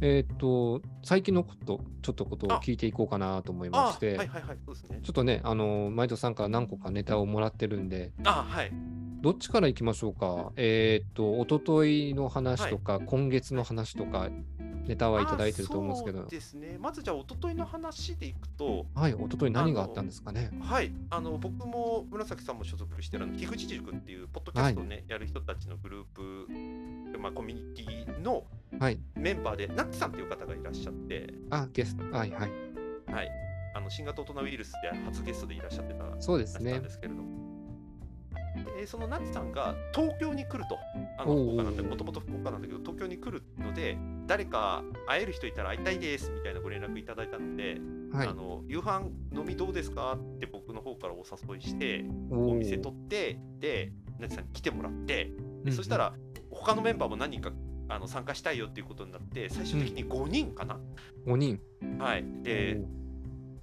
えっ、と、最近のこと、ちょっとことを聞いていこうかなと思いまあして、はいはいはい、そうですねちょ。っとね、あの、毎度さんから何個かネタをもらってるんで、あはい。どっちからいきましょうか？えっ、と、一昨日の話とか、今月の話とか、ネタはいただいてると思うんですけどあそう、ですね。まずじゃあ、一昨日の話でいくと、はい、一昨日何があったんですかね？はい、あの僕も紫さんも所属してるあの樋口塾っていうポッドキャストをね、やる人たちのグループ、まあ、コミュニティのはい。メンバーでナッツさんっていう方がいらっしゃって、あ、ゲスト、はいはい。はい、あの新型コロナウイルスで初ゲストでいらっしゃってたそうですね方なんで。すけれども、でそのナッツさんが東京に来ると、あの福岡なんで、もともと福岡なんだけど、東京に来るので、誰か会える人いたら会いたいですみたいなご連絡いただいたので、はいあ。の夕飯飲みどうですかって僕の方からお誘いして、おお店取って、で、ナッツさんに来てもらって、そしたら、他のメンバーも何人かあの参加したいよっていうことになって、最終的に5人かな、5人。はい。で、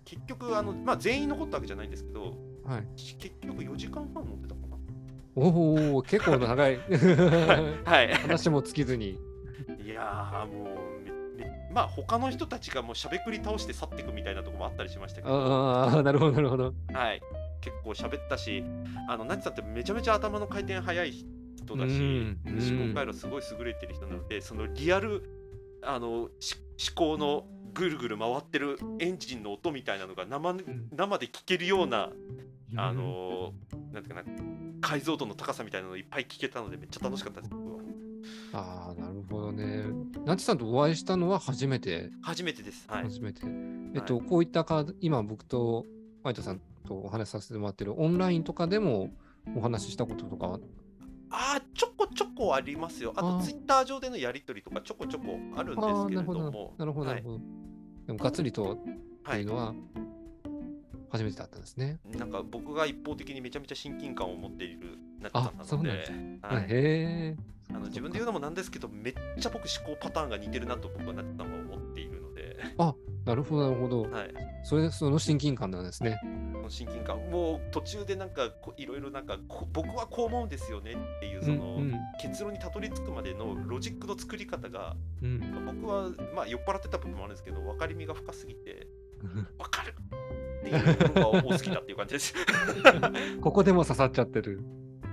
結局あの、まあ、全員残ったわけじゃないんですけど、はい。結局4時間半乗ってたかな？おお、結構長 い。はい。話も尽きずに。いやーもうまあ他の人たちがもうしゃべくり倒して去っていくみたいなところもあったりしましたけど、ああ、なるほど、なるほど。はい、結構喋ったしあのナチさんってめちゃめちゃ頭の回転速い人だし、うん。思考回路すごい優れてる人なのでそのリアルあのし思考のぐるぐる回ってるエンジンの音みたいなのが生生で聞けるようなあのなんていうかな解像度の高さみたいなのをいっぱい聞けたのでめっちゃ楽しかったです。僕はああ、なるほどね。ナチさんとお会いしたのは初めて？初めてです。はい。初めて。えっと、こういったか、今僕とマイトさんとお話しさせてもらってるオンラインとかでもお話ししたこととかはあーちょこちょこありますよ。あとツイッター上でのやり取りとかちょこちょこあるんですああ、けれなるほど。ども。なるほど、なはいるほど。でも、がっつりとっはいていうのは初めてだったんですね。なんか僕が一方的にめちゃめちゃ親近感を持っているなっちゃったあそうのでなんですね、はいへえ。あの自分で言うのもなんですけど、めっちゃ僕思考パターンが似てるなと僕はなっちゃんは思っているので、なるほど、なるほど。はい、それ、その親近感なんですね。この親近感、もう途中でなんかいろいろなんかこ僕はこう思うんですよねっていうその、うん結論にたどり着くまでのロジックの作り方がうんうん僕はまあ酔っ払ってた部分もあるんですけど分かりみが深すぎて 分かるっていうのが好きだっていう感じです。ここでも刺さっちゃってる。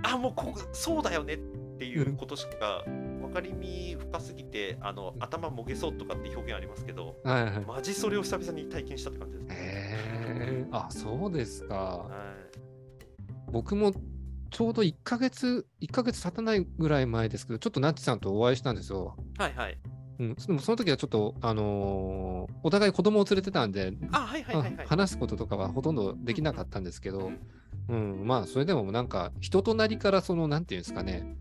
あもうここそうだよねっていうことしか分かりみ深すぎてあの頭もげそうとかって表現ありますけどはいはい。マジそれを久々に体験したって感じです。へえ。あ、そうですか。は僕もちょうど1ヶ月、1ヶ月経たないぐらい前ですけど、ちょっとナッチさんとお会いしたんですよ。いはいはい。うん、でもその時はちょっと、あのーお互い子供を連れてたんで、あはいはいはいはい。あ話すこととかはほとんどできなかったんですけどうん、うん、まあ、それでもなんか、人となりから、その、なんていうんですかね、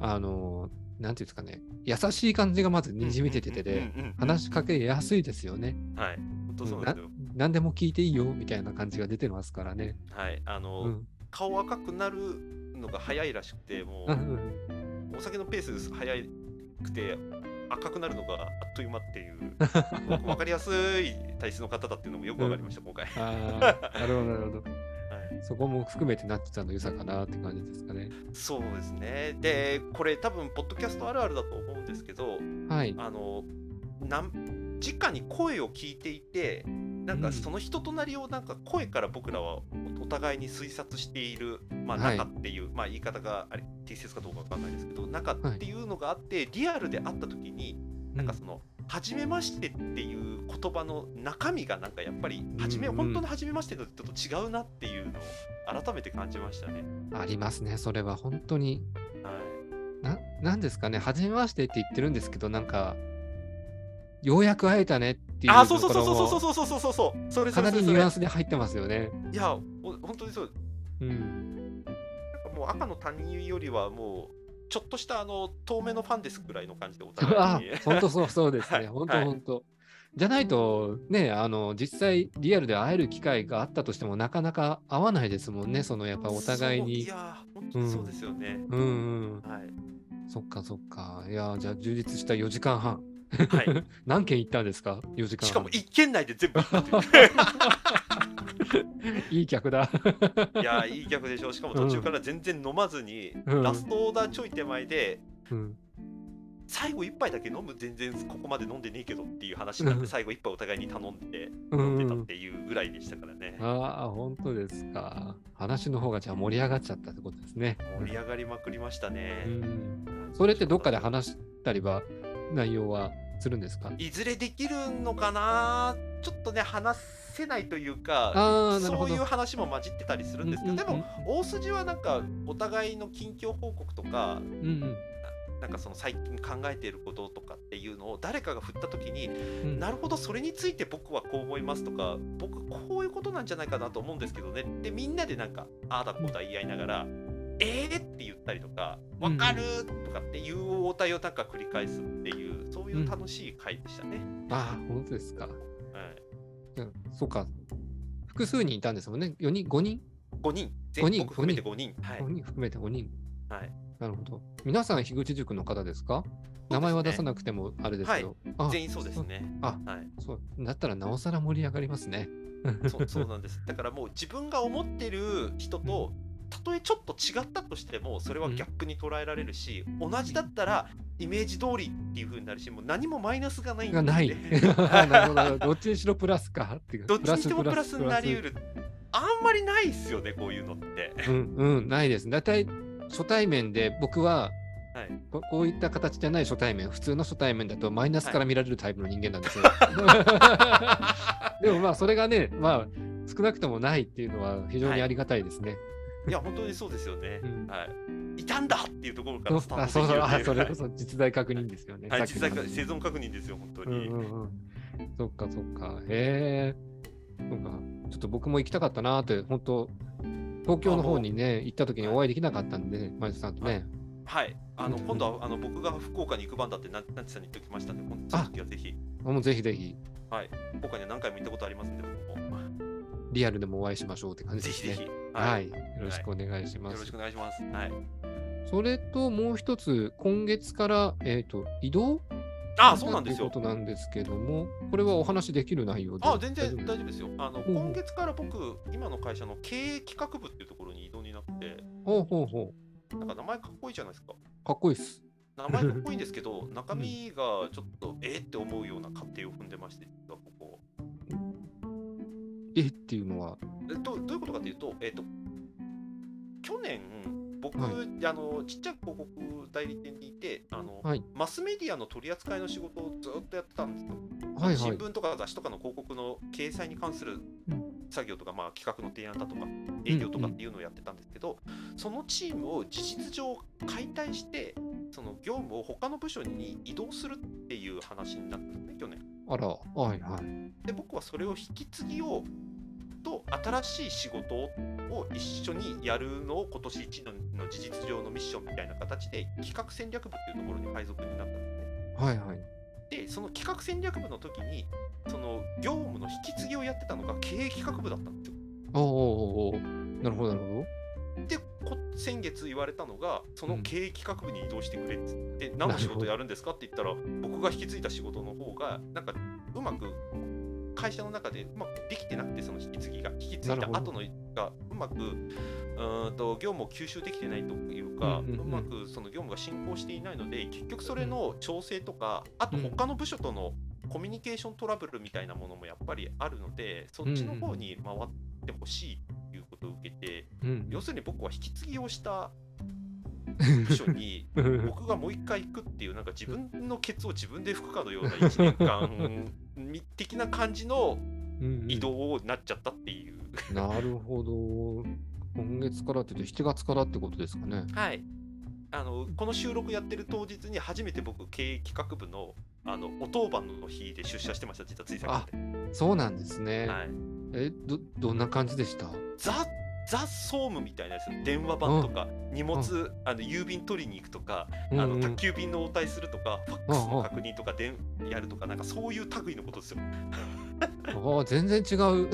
あのーなんていうんですかね、優しい感じがまずにじみ出ててで、うんうんうんうん話しかけやすいですよね。はい。本当そうなん。何でも聞いていいよみたいな感じが出てますからね。はい。あの、うん。顔赤くなるのが早いらしくて、もううんお酒のペース早くて赤くなるのがあっという間っていう、分かりやすい体質の方だっていうのもよくわかりました、今回。ああ、なるほど、なるほど。はいそこも含めてナッチさんの良さかなって感じですかね。そうですね。で、これ多分、ポッドキャストあるあるだと思うんですけど、はい。あの、なん直に声を聞いていて、なんうんかその人となりをなんか声から僕らはおお互いに推察している、まあ、はい中っていう、まあ、言い方があれ適切かどうかわかんないですけど中っていうのがあって、リアルで会った時になんかその「初めまして」っていう言葉の中身がなんかやっぱり「初めうんうん本当の初めまして」とちょっと違うなっていうのを改めて感じましたね。ありますね、それは本当に。はいななんですかね、初めましてって言ってるんですけど、なんか、ようやく会えたねっていうあ、とこそうそうそうろもそうそうそうそうそうそれそかなりニュアンスで入ってますよね。いやほ本当にそううん。なんかもう赤の他人よりはもうちょっとしたあの遠目のファンですぐらいの感じでおあ互いに本当そうそうですはね。い本当はい本当。じゃないと、ね、あの、実際リアルで会える機会があったとしても、なかなか会わないですもんね、そのやっぱお互いに。いやー本当にそうですよね、うんうん。はいそっかそっか。いや、じゃあ充実した4時間半。はい 何件行ったんですか ?4 時間半。しかも一軒内で全部行ったっていう いい客だ。いやーいい客でしょしかも途中から全然飲まずに、うんラストオーダーちょい手前でうん。最後一杯だけ飲む全然ここまで飲んでねえけどっていう話になって最後一杯お互いに頼んで飲んでたっていうぐらいでしたからね。ああ、本当ですか。話の方がじゃあ盛り上がっちゃったってことですね。盛り上がりまくりましたね。うんそれってどっかで話したりは内容はするんですか？いずれできるのかな？ちょっとね話せないというか。そういう話も混じってたりするんですけど、でも大筋はなんかお互いの近況報告とかうんうん。なんかその最近考えていることとかっていうのを誰かが振った時にうん。なるほどそれについて僕はこう思いますとか僕こういうことなんじゃないかなと思うんですけどね。でみんなでなんかああだこうだ言い合いながら「えー!」って言ったりとか「わかる!」とかっていう応対をなんか繰り返すっていうそういう楽しい回でしたね。ああ、本当ですか。はいじゃあそうか。複数人いたんですもんね。4人 ?5 人？5人全五人？僕含めて5人？はい ?5 人？含めて5人。はいなるほど。皆さん、樋口塾の方ですか？名前は出さなくてもあれですけど。あ全員そうですね。あはい、そう。だったらなおさら盛り上がりますね。そうそうなんです。だからもう自分が思ってる人と、たとえちょっと違ったとしてもそれはギャップに捉えられるし、同じだったらイメージ通りっていう風になるしもう何もマイナスがないんでがない。ど。どっちにしろプラスかっていう。どっちにしてもプラスになりプうるあんまりないっすよねこういうのって。うんうん、ないです。だいたい初対面で僕ははい、ここういった形じゃない初対面、普通の初対面だとマイナスから見られるタイプの人間なんですよ。でもまあそれがね、まあ少なくともないっていうのは非常にありがたいですね。いや本当にそうですよね。うんはい、いたんだっていうところからスターあそうそうトできるあそれこはいそ実在確認ですよね。はい、実際か生存確認ですよ本当うんに。うんうん。そっかそっか。へえ。なんかちょっと僕も行きたかったなって、本当東京の方にね、行った時にお会いできなかったんで、前田さんとね。はい、あの今度はあの僕が福岡に行く番だってななちさんに言っておきましたんで、今度はぜひ、もうぜひぜひ、はい、福岡には何回も行ったことありますんで、僕も。リアルでもお会いしましょうって感じぜですね。ひぜひ、は、はいよろしくお願いします。よろしくお願いします。はい、それともう一つ、今月から、えー、と移動？あそうなんですよというこ。となんですけども、これはお話できる内容で。あ全然大丈夫です？よ。あの今月から僕、今の会社の経営企画部っていうところに移動になって、ほうほうほなんか名前かっこいいじゃないですか。う。かっこいいっす。名前かっこいいんですけど、中身がちょっとえーって思うような過程を踏んでまして、実は。えっていうのは？えどどういうことかというと、えっ、と、去年、僕、はあのちっちゃい広告代理店にいてあの、はいマスメディアの取り扱いの仕事をずっとやってたんですよ。はいはい。新聞とか雑誌とかの広告の掲載に関するうん作業とか、まあ、企画の提案だとか営業とかっていうのをやってたんですけど、そのチームを事実上解体してその業務を他の部署に移動するっていう話になったんですね去年。あら、はいはい。で僕はそれを引き継ぎようと新しい仕事を一緒にやるのを今年1年の事実上のミッションみたいな形で企画戦略部っていうところに配属になったんですね。はいはい。でその企画戦略部の時にその業務の引き継ぎをやってたのが経営企画部だったんですよ。おーおなるほどなるほでこ先月言われたのがその経営企画部に移動してくれって、何の仕事やるんですか？って言ったら僕が引き継いだ仕事の方がなんかうまく会社の中でうまくできてなくてその引き継ぎが引き継いだ後のがうまくうーんと業務を吸収できてないというか、うんうんうん。うまくその業務が進行していないので結局それの調整とかあとうん。他の部署とのコミュニケーショントラブルみたいなものもやっぱりあるのでそっちの方に回ってほしい受けて、ど。うん。要するに僕は引き継ぎをした 部署に僕がもう一回行くっていうなんか自分のケツを自分で拭くかのような1年間み的な感じの移動になっちゃったっていう。なるほど。今月からって言うと7月からってことですかね。はいあのこの収録やってる当日に初めて僕経営企画部のあのお当番の日で出社してました実はつい先日で、そうなんですね。はい、え、ど、どんな感じでした？ザ・ザ総務みたいなやつ電話番とか荷物あの郵便取りに行くとかあの宅急便の応対するとかファックスの確認とかでやるとかなんかそういう類のことですよ。ああ、全然違う。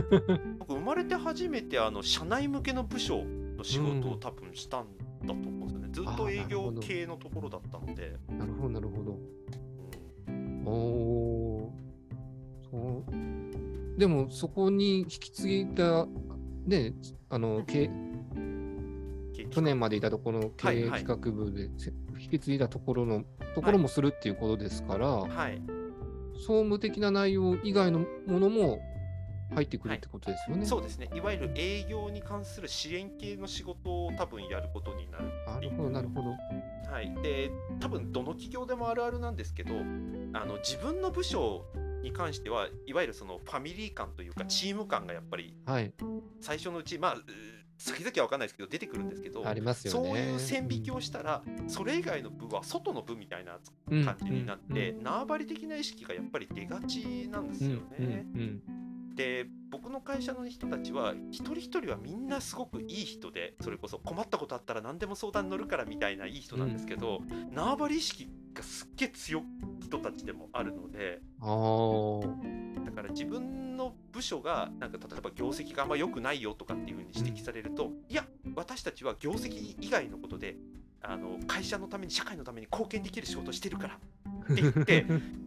僕生まれて初めてあの社内向けの部署の仕事をうん。多分したんだと思うんですよね、ずっと営業系のところだったので、なるほど、なるほど。うん。おお。そう。でも、そこに引き継いだ、ね、あの、け経営去年までいたところの経営はいはい。企画部でせ引き継いだところのところもするっていうことですから、はい、総務的な内容以外のものも入ってくるってことですよね。そうですね。いわゆる営業に関する支援系の仕事を多分やることになる。なるほど、なるほど。はい、で多分どの企業でもあるあるなんですけどあの自分の部署に関してはいわゆるそのファミリー感というかチーム感がやっぱりはい、最初のうちまあ先々は分かんないですけど出てくるんですけどありますよね。そういう線引きをしたら、それ以外の部は外の部みたいなうん。感じになって、うん。縄張り的な意識がやっぱり出がちなんですうんよね。うん。うん。で僕の会社の人たちは一人一人はみんなすごくいい人でそれこそ困ったことあったら何でも相談に乗るからみたいないい人なんですけど、縄張り意識がすっげえ強い人たちでもあるのでだから自分の部署がなんか例えば業績があんま良くないよとかっていうふうに指摘されると、いや私たちは業績以外のことであの会社のために社会のために貢献できる仕事をしてるからって言って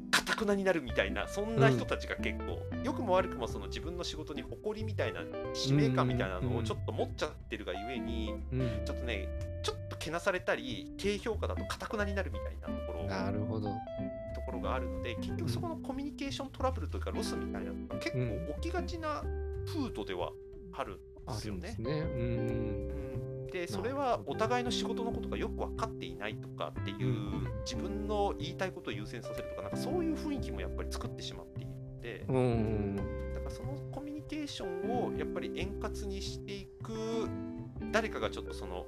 かたくなになるみたいなそんな人たちが結構、良くも悪くもその自分の仕事に誇りみたいな使命感みたいなのをちょっと持っちゃってるがゆえにうん。ちょっとねちょっとけなされたり低評価だとかたくなになるみたいななるほど。ところがあるので結局そこのコミュニケーショントラブルというかロスみたいなのが結構起きがちな風土ではあるんですよね。ね。うん。うんでそれはお互いの仕事のことがよく分かっていないとかっていううん自分の言いたいことを優先させるとかなんかそういう雰囲気もやっぱり作ってしまっているのでうんうんだからそのコミュニケーションをやっぱり円滑にしていく誰かがちょっとその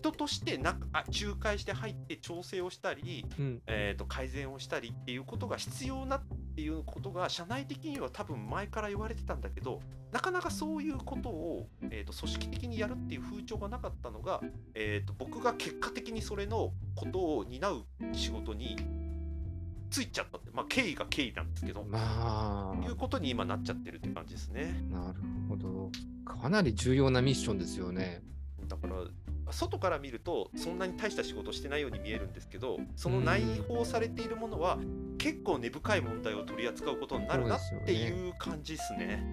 人としてなあ仲介して入って調整をしたりうんえー、と改善をしたりっていうことが必要なっていうことが社内的には多分前から言われてたんだけどなかなかそういうことを、えー、と組織的にやるっていう風潮がなかったのが、えー、と僕が結果的にそれのことを担う仕事についちゃったってまあ経緯が経緯なんですけど、まいうことに今なっちゃってるって感じですね。あ、なるほど。かなり重要なミッションですよね。だから外から見るとそんなに大した仕事してないように見えるんですけどその内包されているものは結構根深い問題を取り扱うことになるなっていう感じですね。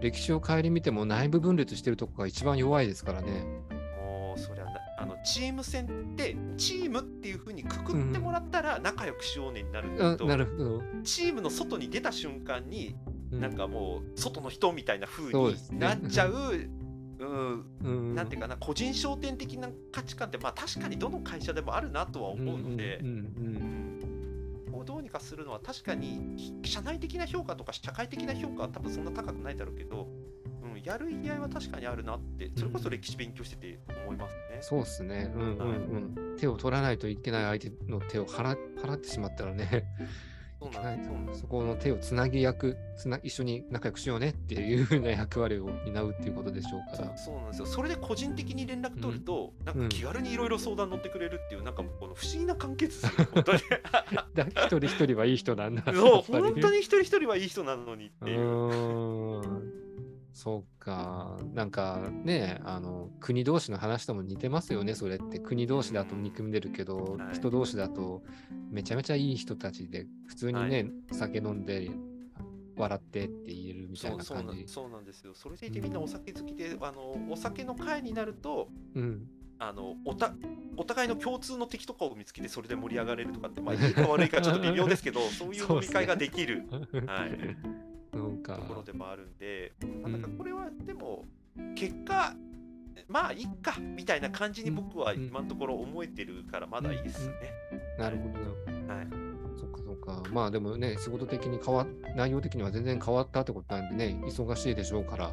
歴史を顧みても内部分裂してるとこが一番弱いですからね。もうそりゃなあのチーム戦ってチームっていう風にくくってもらったら仲良くしようねになるんだあけど、なるほど。チームの外に出た瞬間にうなんかもう外の人みたいな風になっちゃう。うん、ていうかな個人商店的な価値観ってまあ確かにどの会社でもあるなとは思うので、どうにかするのは確かに社内的な評価とか社会的な評価は多分そんな高くないだろうけど、うん、やる意義合いは確かにあるなってそれこそ歴史勉強してて思いますね。そうですね。うんうんうん。手を取らないといけない相手の手を払払ってしまったらね、そうないなんですそうなんですそこの手をつなぎ役つな、一緒に仲良くしようねっていうふうな役割を担うっていうことでしょうから。そうなんですよそれで個人的に連絡取ると、なんうんか気軽にいろいろ相談乗ってくれるっていうなんかもうこの不思議な関係ですよ本当にだ一人一人はいい人なんだ。そう本当に一人一人はいい人なのにってういう。ーん。そうか。なんかね、あの、国同士の話とも似てますよね、それって。国同士だと憎んでるけど、はい人同士だとめちゃめちゃいい人たちで、普通にね、酒飲んで、笑ってって言えるみたいなそうそうな感じ。そうなんですよそれでいてみんなお酒好きであのお酒の会になるとうん。あのおたお互いの共通の敵とかを見つけてそれで盛り上がれるとかって、まあ、いいか悪いかちょっと微妙ですけど そういう飲み会ができるはいと。ころでもあるんで、なんかこれはでも結果まあいっかみたいな感じに僕は今のところ思えてるからまだいいですね。なるほどな。はいそっかそっか。まあでもね、仕事的に変わ内容的には全然変わったってことなんでね、忙しいでしょうから。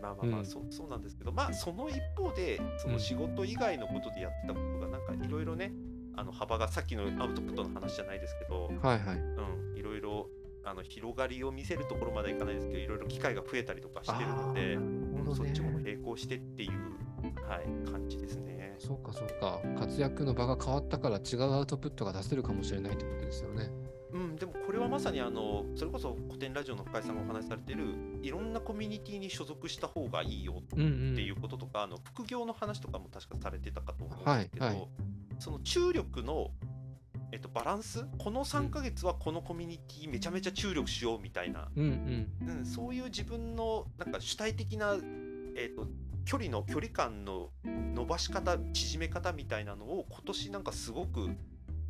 まあまあまあ、うんそうそうなんですけどまあその一方でその仕事以外のことでやってたことがなんかいろいろねあの幅がさっきのアウトプットの話じゃないですけど、はいはい。うん、いろいろあの広がりを見せるところまではいかないですけどいろいろ機会が増えたりとかしてるのでねそっちも並行してっていう、はい、感じですね。そうかそうか。活躍の場が変わったから違うアウトプットが出せるかもしれないってことですよね。うん、でもこれはまさにあのそれこそ古典ラジオの深井さんがお話しされてるいろんなコミュニティに所属した方がいいようんうん。っていうこととか、あの副業の話とかも確かされてたかと思うんですけど、はいはいその注力の、えっと、バランス？この3ヶ月はこのコミュニティめちゃめちゃ注力しようみたいな、うんうん。うん、そういう自分のなんか主体的な、えっと、距離の距離感の伸ばし方縮め方みたいなのを今年なんかすごく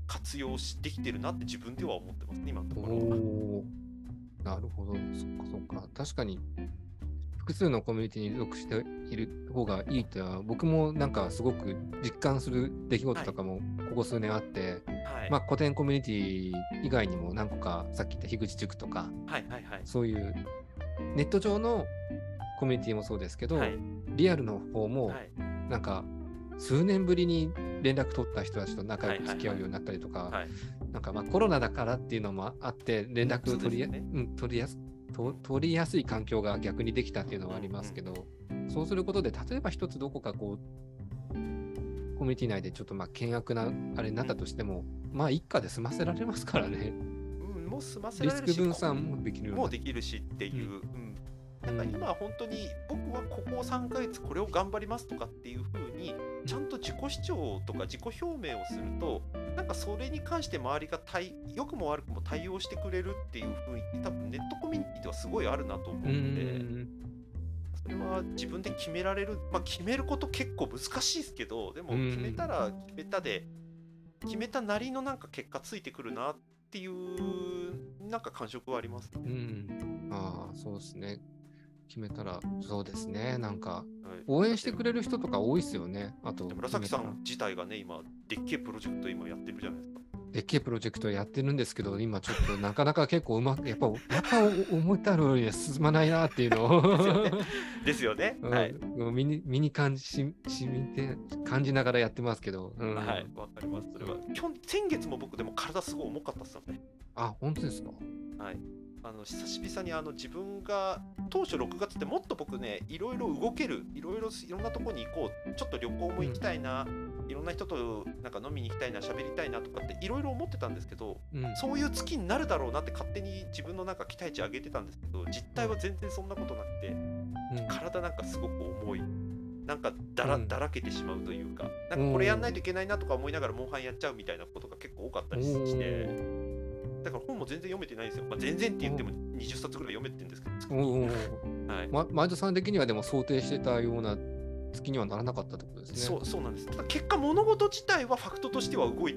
活用してきてるなって自分では思ってますね今のところなるほど、そっかそっか。確かに、複数のコミュニティに属している方がいいとは、僕もなんかすごく実感する出来事とかもここ数年あって、はい、まあ古典コミュニティ以外にも何個か、さっき言った樋口塾とか、はいはいはい。そういうネット上のコミュニティもそうですけど、はい。リアルの方もはい。なんか数年ぶりに連絡取った人たちと仲良く付き合うようになったりとか、はい。なんかまあコロナだからっていうのもあって連絡取りねうん、取りやすと取りやすい環境が逆にできたっていうのはありますけど、そうすることで例えば一つどこかこうュニティ内でちょっとまあ険悪なあれになったとしても、まあ一家で済ませられますからね。うん、もう済ませリスクられるし分散もできるようできるしっていう、ううん。なんか今本当に僕はここ3ヶ月これを頑張りますとかっていう風にちゃんと自己主張とか自己表明をするとなんかそれに関して周りが対良くも悪くも対応してくれるっていう雰囲気多分ネットコミュニティではすごいあるなと思ううのでんそれは自分で決められるまあ決めること結構難しいですけどでもうん決めたら決めたで決めたなりのなんか結果ついてくるなっていうなんか感触はあります。うん、ああ、そうですね。決めたら、そうですね。なんか、はい応援してくれる人とか多いですよね。あと、紫さん自体がね、今、でっけえプロジェクト今やってるじゃないですか。でっけえプロジェクトやってるんですけど、今ちょっとなかなか結構うまく、やっぱ、やっぱ思ったより進まないなっていうのを ですよね。うんはい。うん身に身に感じししみて感じながらやってますけど、うんはい、わかります。それは。去先月も僕でも体すごい重かったっすよね。あ、本当ですか？はい。あの久しぶりにあの自分が当初6月ってもっと僕ねいろいろ動けるいろいろいろんなとこに行こうちょっと旅行も行きたいな、いろんな人となんか飲みに行きたいな喋りたいなとかっていろいろ思ってたんですけどうん、そういう月になるだろうなって勝手に自分のなんか期待値上げてたんですけど実態は全然そんなことなくてうん。体なんかすごく重い。なんかだら,、うん。だらけてしまうというかなんかこれやんないといけないなとか思いながらモンハンやっちゃうみたいなことが結構多かったりして。だから本も全然読めてないんですよ。まあ、全然って言っても20冊ぐらい読めてるんですけど、はい。ま、前田さん的にはでも想定してたような月にはならなかったってことですね。そうそうなんです。ただ結果物事自体はファクトとしては動い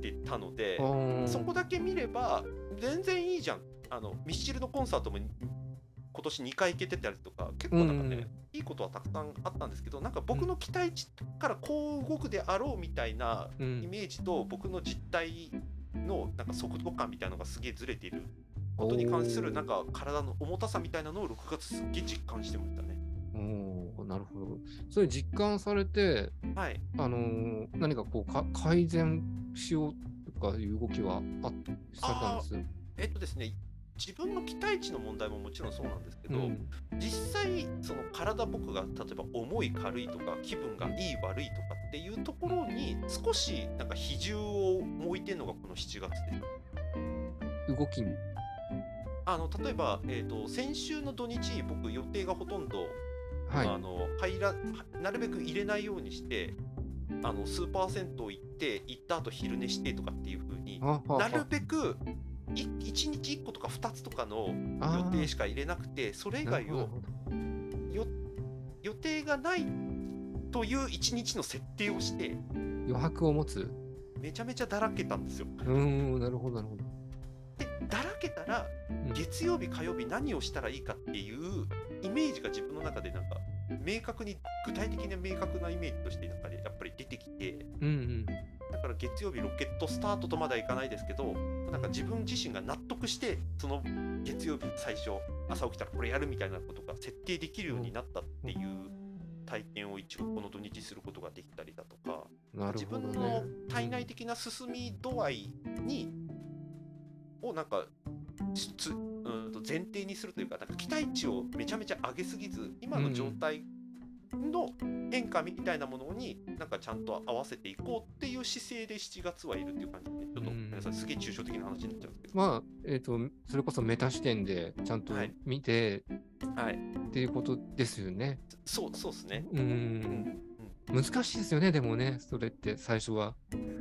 てたので、そこだけ見れば全然いいじゃん。あのミスチルのコンサートも今年2回行けてたりとか結構なんかね、うんいいことはたくさんあったんですけどなんか僕の期待値からこう動くであろうみたいなイうん、メージと僕の実態のなんか速度感みたいなのがすげえずれていることに関するなんか体の重たさみたいなのを6月すっげえ実感してましたね。おーなるほど。それ実感されて、はい。あのー何かこうか改善しようとかいう動きはあされたんです？えっとですね、自分の期待値の問題ももちろんそうなんですけど、うん実際その体僕が例えば重い軽いとか気分がいい悪いとかっていうところに少しなんか比重を置いてるのがこの7月です。動きに。あの例えば、えー、と先週の土日僕予定がほとんど、はい。あの入らなるべく入れないようにしてあのスーパー銭湯行って行った後昼寝してとかっていう風になるべくい1日1個とか2つとかの予定しか入れなくてそれ以外をよ予定がないという1日の設定をして余白を持つ？めちゃめちゃだらけたんですよ。うーん、なるほど、なるほど。でだらけたらうん月曜日火曜日何をしたらいいかっていうイメージが自分の中でなんか明確に具体的な明確なイメージとしてなんか、ね、やっぱり出てきてうんうん。だから月曜日ロケットスタートとまではいかないですけどなんか自分自身が納得してその月曜日最初朝起きたらこれやるみたいなことが設定できるようになったっていう体験を一応この土日することができたりだとかなる自分のね。体内的な進み度合いにをなんかうんと前提にするというかなんか期待値をめちゃめちゃ上げすぎず今の状態の変化みたいなものになん。かちゃん。と合わせていこうっていう姿勢で7月はいるっていう感じでちょっとうん。皆さんすげえ抽象的な話になっちゃうん。ですけど、まあ、えっ、と、それこそメタ視点でちゃんとはい。見てはい。っていうことですよね。そうそうですね、う。うんん難しいですよね、でもね、それって最初は。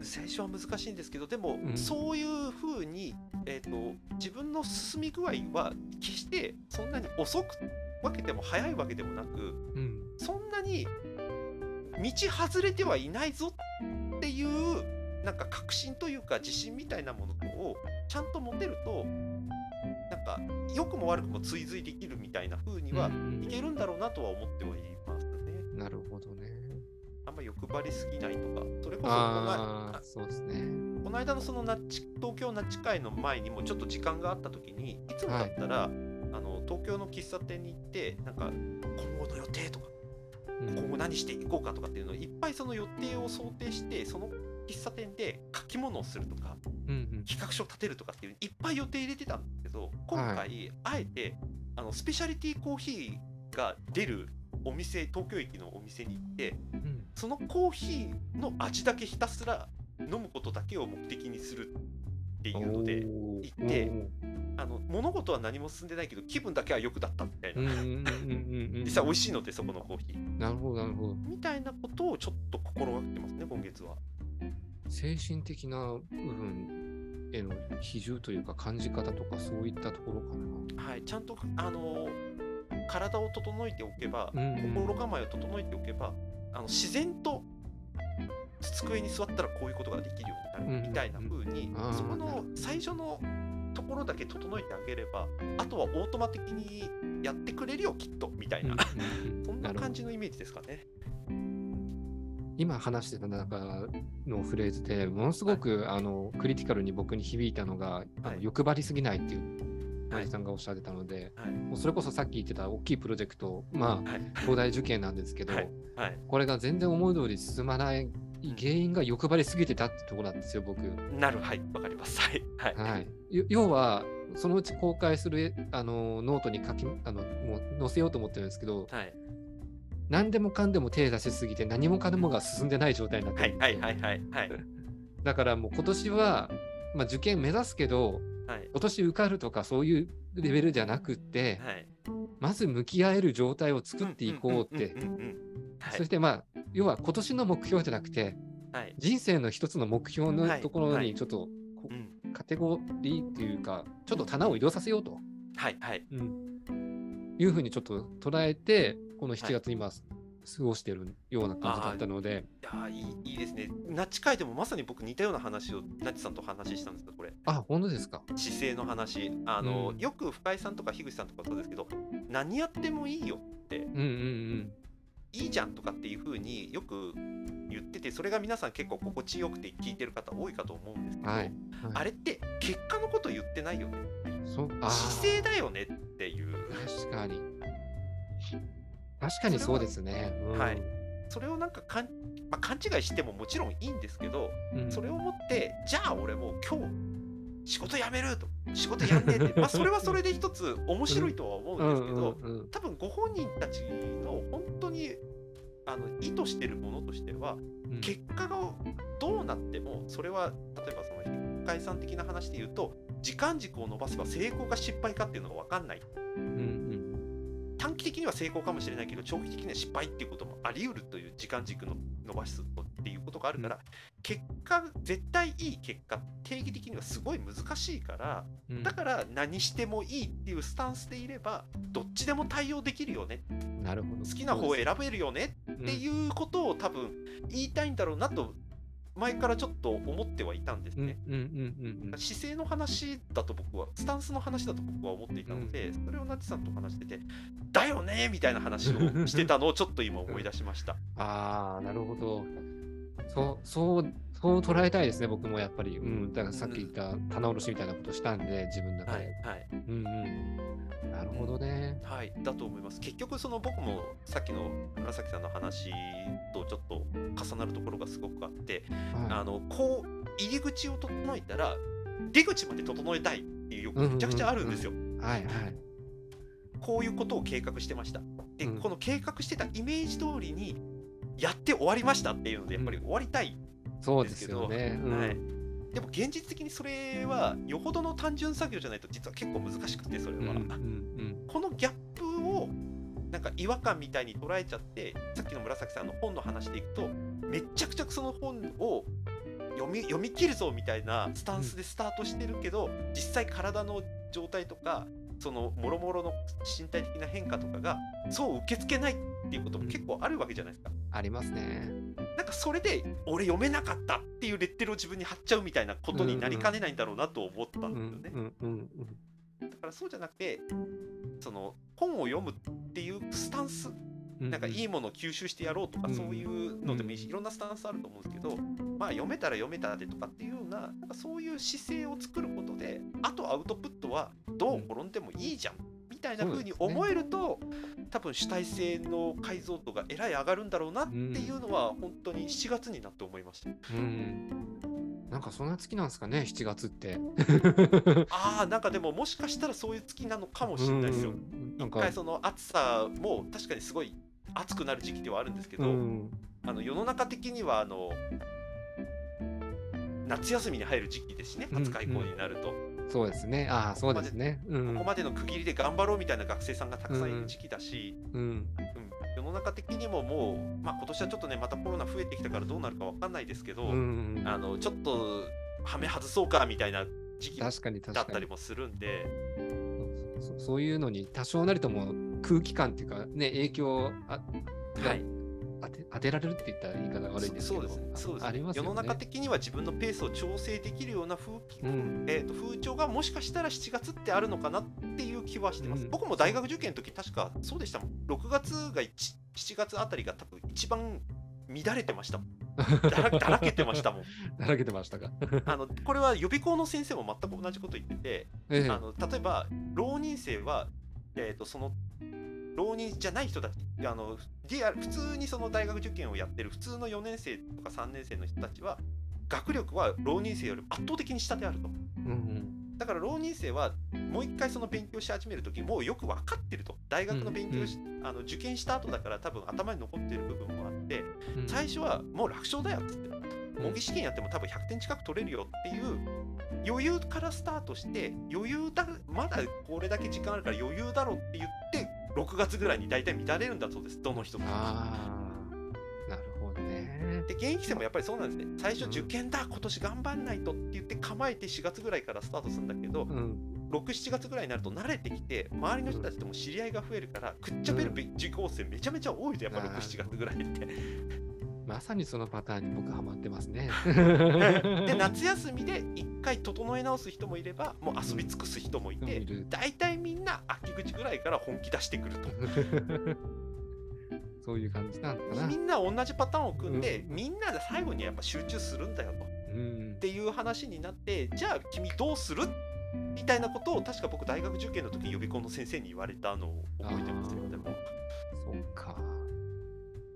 最初は難しいんですけどでも、うんそういうふうに、えー、と自分の進み具合は決してそんなに遅くわけでも早いわけでもなくうん。そんなに道外れてはいないぞっていうなんか確信というか自信みたいなものをちゃんと持てるとなんか良くも悪くも追随できるみたいな風にはいけるんだろうなとは思ってはいますね。なるほどね。あんま欲張りすぎないとか、それこそこのそうですね。この間のそのナッチ東京ナッチ会の前にもちょっと時間があった時にいつもだったら、あの東京の喫茶店に行ってなんか今後の予定とかうん。今後何していこうかとかっていうのをいっぱいその予定を想定してその喫茶店で書き物をするとかうんうん。企画書を立てるとかっていういっぱい予定入れてたんですけど今回、あえてあのスペシャリティコーヒーが出るお店東京駅のお店に行ってうん。そのコーヒーの味だけひたすら飲むことだけを目的にするっていうので行ってあの物事は何も進んでないけど気分だけは良くだったみたいな、実際美味しいのでそこのコーヒー。なるほどなるほど。みたいなことをちょっと心がけてますね今月は。精神的な部分への比重というか感じ方とかそういったところかな。はい、ちゃんとあの体を整えておけば、うんうん心構えを整えておけばあの自然と机に座ったらこういうことができるようになるみたいな風に、うん。うんそこの最初のところだけ整えてあげればあとはオートマ的にやってくれるよきっとみたいな、そんな感じのイメージですかね。今話してた中のフレーズでものすごく、あのクリティカルに僕に響いたのが、あのはい。欲張りすぎないっていうさんがおっしゃってたので、はい。もうそれこそさっき言ってた大きいプロジェクトまあはい。東大受験なんですけど、はい。はい、これが全然思い通り進まない原因が欲張りすぎてたってところなんですよ僕。なるはい。わかります。はい。はい。要はそのうち公開するあのノートに書きあのもう載せようと思ってるんですけどはい。何でもかんでも手出しすぎて何もかんでもが進んでない状態になってるんですよ。はいはい。はい。はい。はい。だからもう今年は、まあ、受験目指すけどはい。今年受かるとかそういうレベルじゃなくって、はい。まず向き合える状態を作っていこうって。そしてまあ要は今年の目標じゃなくてはい。人生の一つの目標のはい。ところはい。にちょっとカテゴリーっていうかちょっと棚を移動させようと、はい。はい。いうふうにちょっと捉えてこの7月今過ごしてるような感じだったので、いやーいいいいですね。ナッチ会でもまさに僕似たような話をナッチさんと話したんですよ、これ。あ本当ですか？姿勢の話。あの、うんよく深井さんとか樋口さんとかそうですけど、何やってもいいよって、うんうんいいじゃんとかっていう風によく言ってて、それが皆さん結構心地よくて聞いてる方多いかと思うんですけど、はい、はい、あれって結果のこと言ってないよね。姿勢だよねっていう。確かに確かにそうですね、うん。はい。それをなんかかん、まあ、勘違いしてももちろんいいんですけど、うん。それをもって、じゃあ俺もう今日仕事辞めると。仕事やんねえって、まあそれはそれで一つ面白いとは思うんですけど、多分ご本人たちの本当にあの意図してるものとしては、うん。結果がどうなってもそれは例えばその深井さん的な話で言うと時間軸を伸ばせば成功か失敗かっていうのが分かんない。うん期的には成功かもしれないけど長期的には失敗っていうこともあり得るという時間軸の伸ばすっていうことがあるから、結果絶対いい結果定義的にはすごい難しいからうん。だから何してもいいっていうスタンスでいればどっちでも対応できるよね。なるほど。好きな方を選べるよねっっていうことを多分言いたいんだろうなと前からちょっと思ってはいたんですね。うんうんうんうん姿勢の話だと僕はスタンスの話だと僕は思っていたので、それをナチさんと話してて「だよね!」みたいな話をしてたのをちょっと今思い出しました。ああなるほどそうそうそう捉えたいですね僕もやっぱり。うんだからさっき言った棚卸しみたいなことしたんで自分の中はいで、はい。うんうん。なるほどね。はい、だと思います。結局その僕もさっきの紫さんの話とちょっと重なるところがすごくあって、あはのこう入り口を整えたら出口まで整えたいっていう欲めちゃくちゃあるんですよ。いはいはい。こういうことを計画してました。で、うん。この計画してたイメージ通りにやって終わりましたっていうのでやっぱり終わりたい。そうですよね、うんはい。でも現実的にそれはよほどの単純作業じゃないと実は結構難しくてそれは。うんうんこのギャップをなんか違和感みたいに捉えちゃってさっきの紫さんの本の話でいくとめっちゃくちゃその本を読み読み切るぞみたいなスタンスでスタートしてるけど、実際体の状態とかその諸々の身体的な変化とかがそう受け付けないっていうことも結構あるわけじゃないですか。ありますね。なんかそれで俺読めなかったっていうレッテルを自分に貼っちゃうみたいなことになりかねないんだろうなと思ったんですよね。だからそうじゃなくてその本を読むっていうスタンスうん。なんかいいものを吸収してやろうとかうんそういうのでもいいしうんいろんなスタンスあると思うんですけどまあ読めたら読めたでとかっていうようななんかそういう姿勢を作ることであとアウトプットはどう転んでもいいじゃんみたいな風に思えると多分主体性の解像度がえらい上がるんだろうなっていうのは本当に7月になって思いました。うん。なんかそんな月なんですかね、7月って。ああなんかでももしかしたらそういう月なのかもしれないですよ。うんなんか一回、その暑さも確かにすごい暑くなる時期ではあるんですけど、うん。あの世の中的にはあの夏休みに入る時期ですしね、うん20日以降になると、そうですね。ああ、そうですね。うこんこ。までの区切りで頑張ろうみたいな学生さんがたくさんいる時期だし、うん。うん世の中的にももう、まあ、今年はちょっとね、またコロナ増えてきたからどうなるかわかんないですけど、うん。あのちょっとはめ外そうかみたいな時期だったり。もするんで、そそういうのに多少なりとも空気感っていうかね影響あがはい当て当てられるって言ったら言い方悪いんですけどそうですね。そうです世の中的には自分のペースを調整できるような風紀、うん。えー、と風潮がもしかしたら7月ってあるのかなっていう気はしてます、うん。僕も大学受験の時確かそうでしたもん。6月が1 7月あたりが多分一番乱れてましたもん。だら だらけてましたもん。だらけてましたか。あのこれは予備校の先生も全く同じこと言ってて、ええ。あの例えば浪人生は、えー、とその浪人じゃない人たちあのリアル普通にその大学受験をやってる普通の4年生とか3年生の人たちは学力は浪人生より圧倒的に下であると。うんうん。だから浪人生はもう一回その勉強し始める時もうよく分かってると。大学の勉強し、あの受験した後だから多分頭に残ってる部分もあってうん最初はもう楽勝だよっつって。模擬試験やっても多分100点近く取れるよっていう余裕からスタートして余裕だまだこれだけ時間あるから余裕だろって言って6月ぐらいに大体乱れるんだそうです。どの人も。なるほどね。で現役生もやっぱりそうなんですね。最初受験だ今年頑張んないとって言って構えて4月ぐらいからスタートするんだけどうん。67月ぐらいになると慣れてきて周りの人たちとも知り合いが増えるからくっちゃべるべ受講生めちゃめちゃ多いとやっぱあー67月ぐらいって。まさにそのパターンに僕ハマってますね。で夏休みで一回整え直す人もいればもう遊び尽くす人もいている大体みんな秋口ぐらいから本気出してくると。そういう感じなのかな。みんな同じパターンを組んで、みんなで最後にやっぱ集中するんだよと。っうん。ていう話になってじゃあ君どうする？みたいなことを確か僕大学受験の時予備校の先生に言われたのを覚えてますよでも。そうか。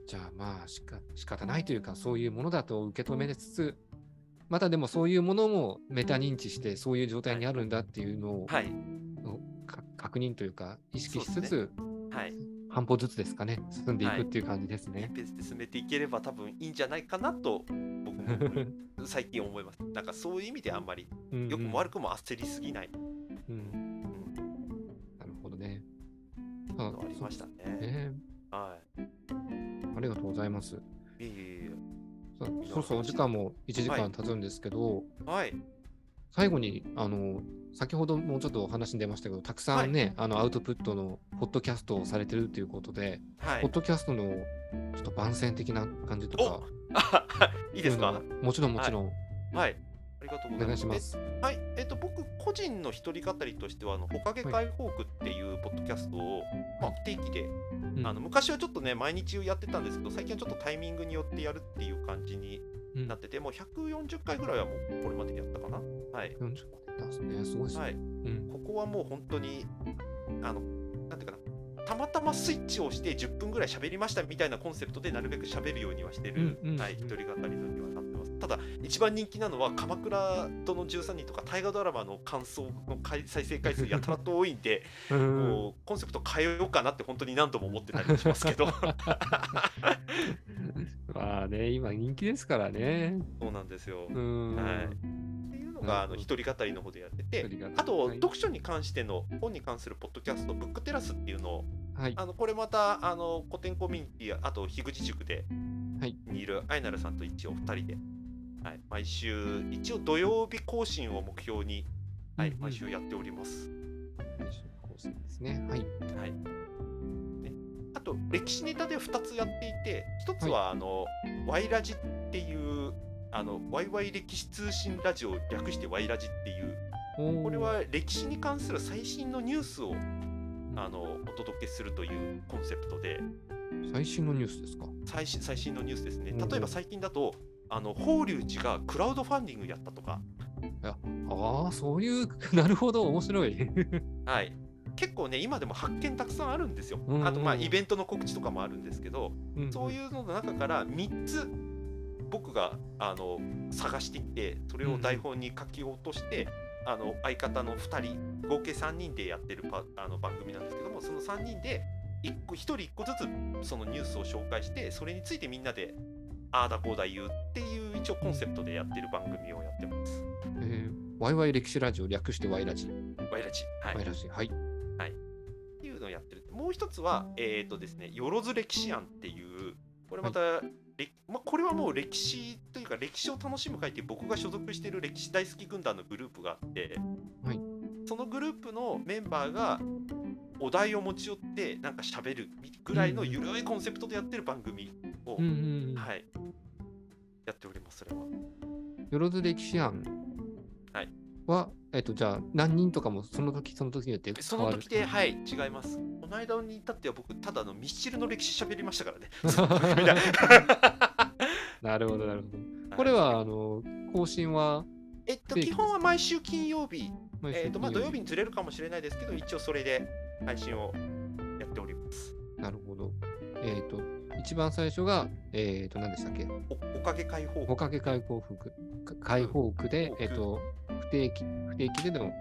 じゃあまあしか仕方ないというかそういうものだと受け止めつつまたでもそういうものもメタ認知してそういう状態にあるんだっていうのを、はい。確認というか意識しつつ、はい。半歩ずつですかね進んでいはいくっていう感じですいい。ね。ペースで進めていければ多分いいんじゃないかなと僕も 最近思います。なんかそういう意味であんまり良くも悪くも焦りすぎない。うん。うん。なるほどね。ありましたね。ね。はありがとうございます。い。いえいえいそそうそう、お時間も1時間経つんですけど、え。はい。最後にあの先ほどもうちょっとお話に出ましたけどたくさんね、あのアウトプットのポッドキャストをされてるということで、はい。ポッドキャストのちょっと番宣的な感じとかあいいですか？そういうのもちろんもちろん、はい。ありがとうございます。ます。えはい。えっと、僕、個人の一人語りとしては、あの、ほかげ解放区っていうポッドキャストを、まあ、不定期で、うんあの、昔はちょっとね、毎日やってたんですけど、最近はちょっとタイミングによってやるっていう感じにうんなってて、もう140回ぐらいはもうこれまでやったかな。はい。40個ですね、すごいですね。はい。うんここはもう本当に、あの、なんていうかな、たまたまスイッチをして10分ぐらい喋りましたみたいなコンセプトでなるべく喋るようにはしてる、うんうんはい、一人語りのには。ただ、一番人気なのは、鎌倉殿の13人とか大河ドラマの感想の回再生回数やたらと多いんで、うんもうコンセプト変えようかなって本当に何度も思ってたりもしますけど、まあね、今人気ですからね。そうなんですよ。うん。はいっていうのが、あの、一人語りの方でやってて、あと、はい読書に関しての本に関するポッドキャスト、ブックテラスっていうのをはい。あのこれまたあの古典コミュニティあと樋口塾ではいにいるアイナルさんと一応2人で、はい、毎週一応土曜日更新を目標に、はい毎週やっております。練習構成ですね。はい。はい。ね、あと歴史ネタで2つやっていて1つはあの、ワイラジっていうあのワイワイ歴史通信ラジオ略してワイラジっていうこれは歴史に関する最新のニュースをあのお届けするというコンセプトで。最新のニュースですか？最新最新のニュースですね。例えば最近だとあの法隆寺がクラウドファンディングやったとか。ああそういう なるほど面白い。はい。結構ね今でも発見たくさんあるんですよ、あとまあイベントの告知とかもあるんですけど、うんうん、そういうのの中から3つ僕があの探していってそれを台本に書き落として、うん、あの相方の2人合計3人でやってるパあの番組なんですけどもその3人で1個1人1個ずつそのニュースを紹介してそれについてみんなでああだこうだ言うっていう一応コンセプトでやってる番組をやってます。えー、ワイワイ歴史ラジオ略してワイラジ。ワイラジ。はい。ワイラジ。はい。はい。っていうのをやってる。もう一つは、えっ、ー、とですね、よろず歴史案っていう、これまた、はい、まあ、これはもう歴史というか歴史を楽しむ会って僕が所属している歴史大好き軍団のグループがあって、はい、そのグループのメンバーがお題を持ち寄ってなんか喋るぐらいの緩いコンセプトでやってる番組を、はい、それは。よろず歴史案は、はい、えっと、じゃあ何人とかもその時その時によってその時で、はい、違います。この間に至っては僕、ただのミスチルの歴史喋りましたからね。なるほど、なるほど。これは、あの、更新はえっと、基本は毎週金曜日、えっと、まあ土曜日にずれるかもしれないですけど、一応それで配信をやっております。なるほど。えっ、と、一番最初が、えっ、ー、と、何でしたっけ？おかげ解放おかげ解放区。解放区で、えっ、ー、と、不定期、不定期での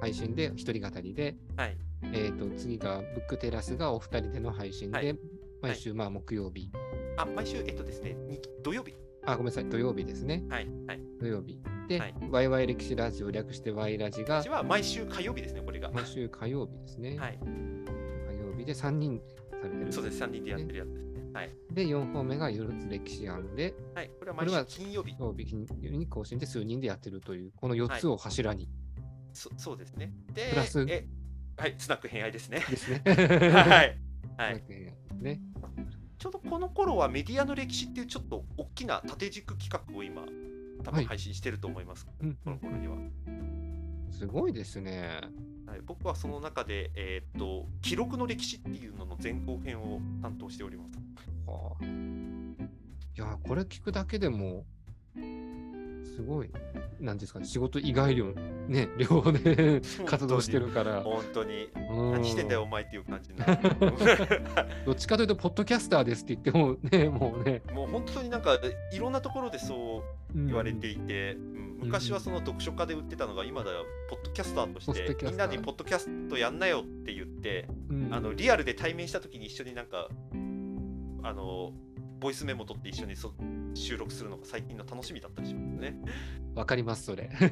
配信で、一人語りで、はい、えっ、と、次が、ブックテラスがお二人での配信で、はい、毎週、まあ、木曜日。あ、毎週、えっとですね、土曜日。あ、ごめんなさい、土曜日ですね。はい。はい、土曜日。で、はい、ワイワイ歴史ラジオ略してワイラジが。は毎週火曜日ですね、これが。毎週火曜日ですね。はい。火曜日で3人されてる、そうです、3人でやってるやつですね。はい、で、4本目が夜つ歴史案で、はい、これは毎週金曜日。金曜日に更新で数人でやってるという、この4つを柱に。はい、そそうですね。で、プラス、えはい、スナック偏愛ですね。ですね。はい。はい。ね。ちょうどこの頃はメディアの歴史っていうちょっと大きな縦軸企画を今、多分配信してると思います、はい、この頃には。すごいですね。はい、僕はその中で、えー、っと記録の歴史っていうのの前後編を担当しております。はあ、いやこれ聞くだけでもすごい、なんですかね、仕事以外量、ね、量で活動してるから。本当に、何してんだよ、お前っていう感じな。どっちかというと、ポッドキャスターですって言ってもね、もうね。もう本当になんか、いろんなところでそう言われていて、うん、昔はその読書家で売ってたのが、今だよ、ポッドキャスターとして、みんなにポッドキャストやんなよって言って、うん、あのリアルで対面した時に一緒になんか、あの、ボイスメモ取って一緒にそ収録するのが最近の楽しみだったりしますね。わかります、それ、はい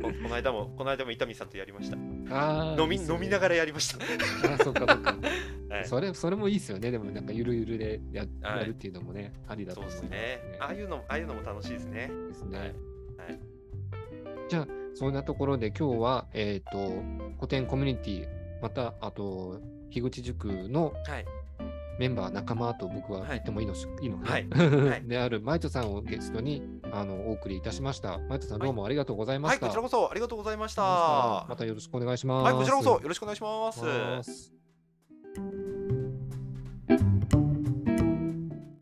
こ。この間も、この間も伊丹さんとやりました。あ飲み飲みながらやりました。あそっかそっか、はい。それ、それもいいですよね。でも、なんかゆるゆるでや,、やるっていうのもね、ありだと思います、ね、そうですね。ああいうのも、ああいうのも楽しいですね。ですね。はい。はい、じゃあ、そんなところで今日は、えっ、ー、と、古典コミュニティ、また、あと、樋口塾の、はいメンバー仲間と僕は言ってもいいの,、い、いのかな、はい、であるマイトさんをゲストにあのお送りいたしました。マイトさんどうもありがとうございました。はい、こちらこそありがとうございました。またよろしくお願いします。はい、こちらこそよろしくお願いします。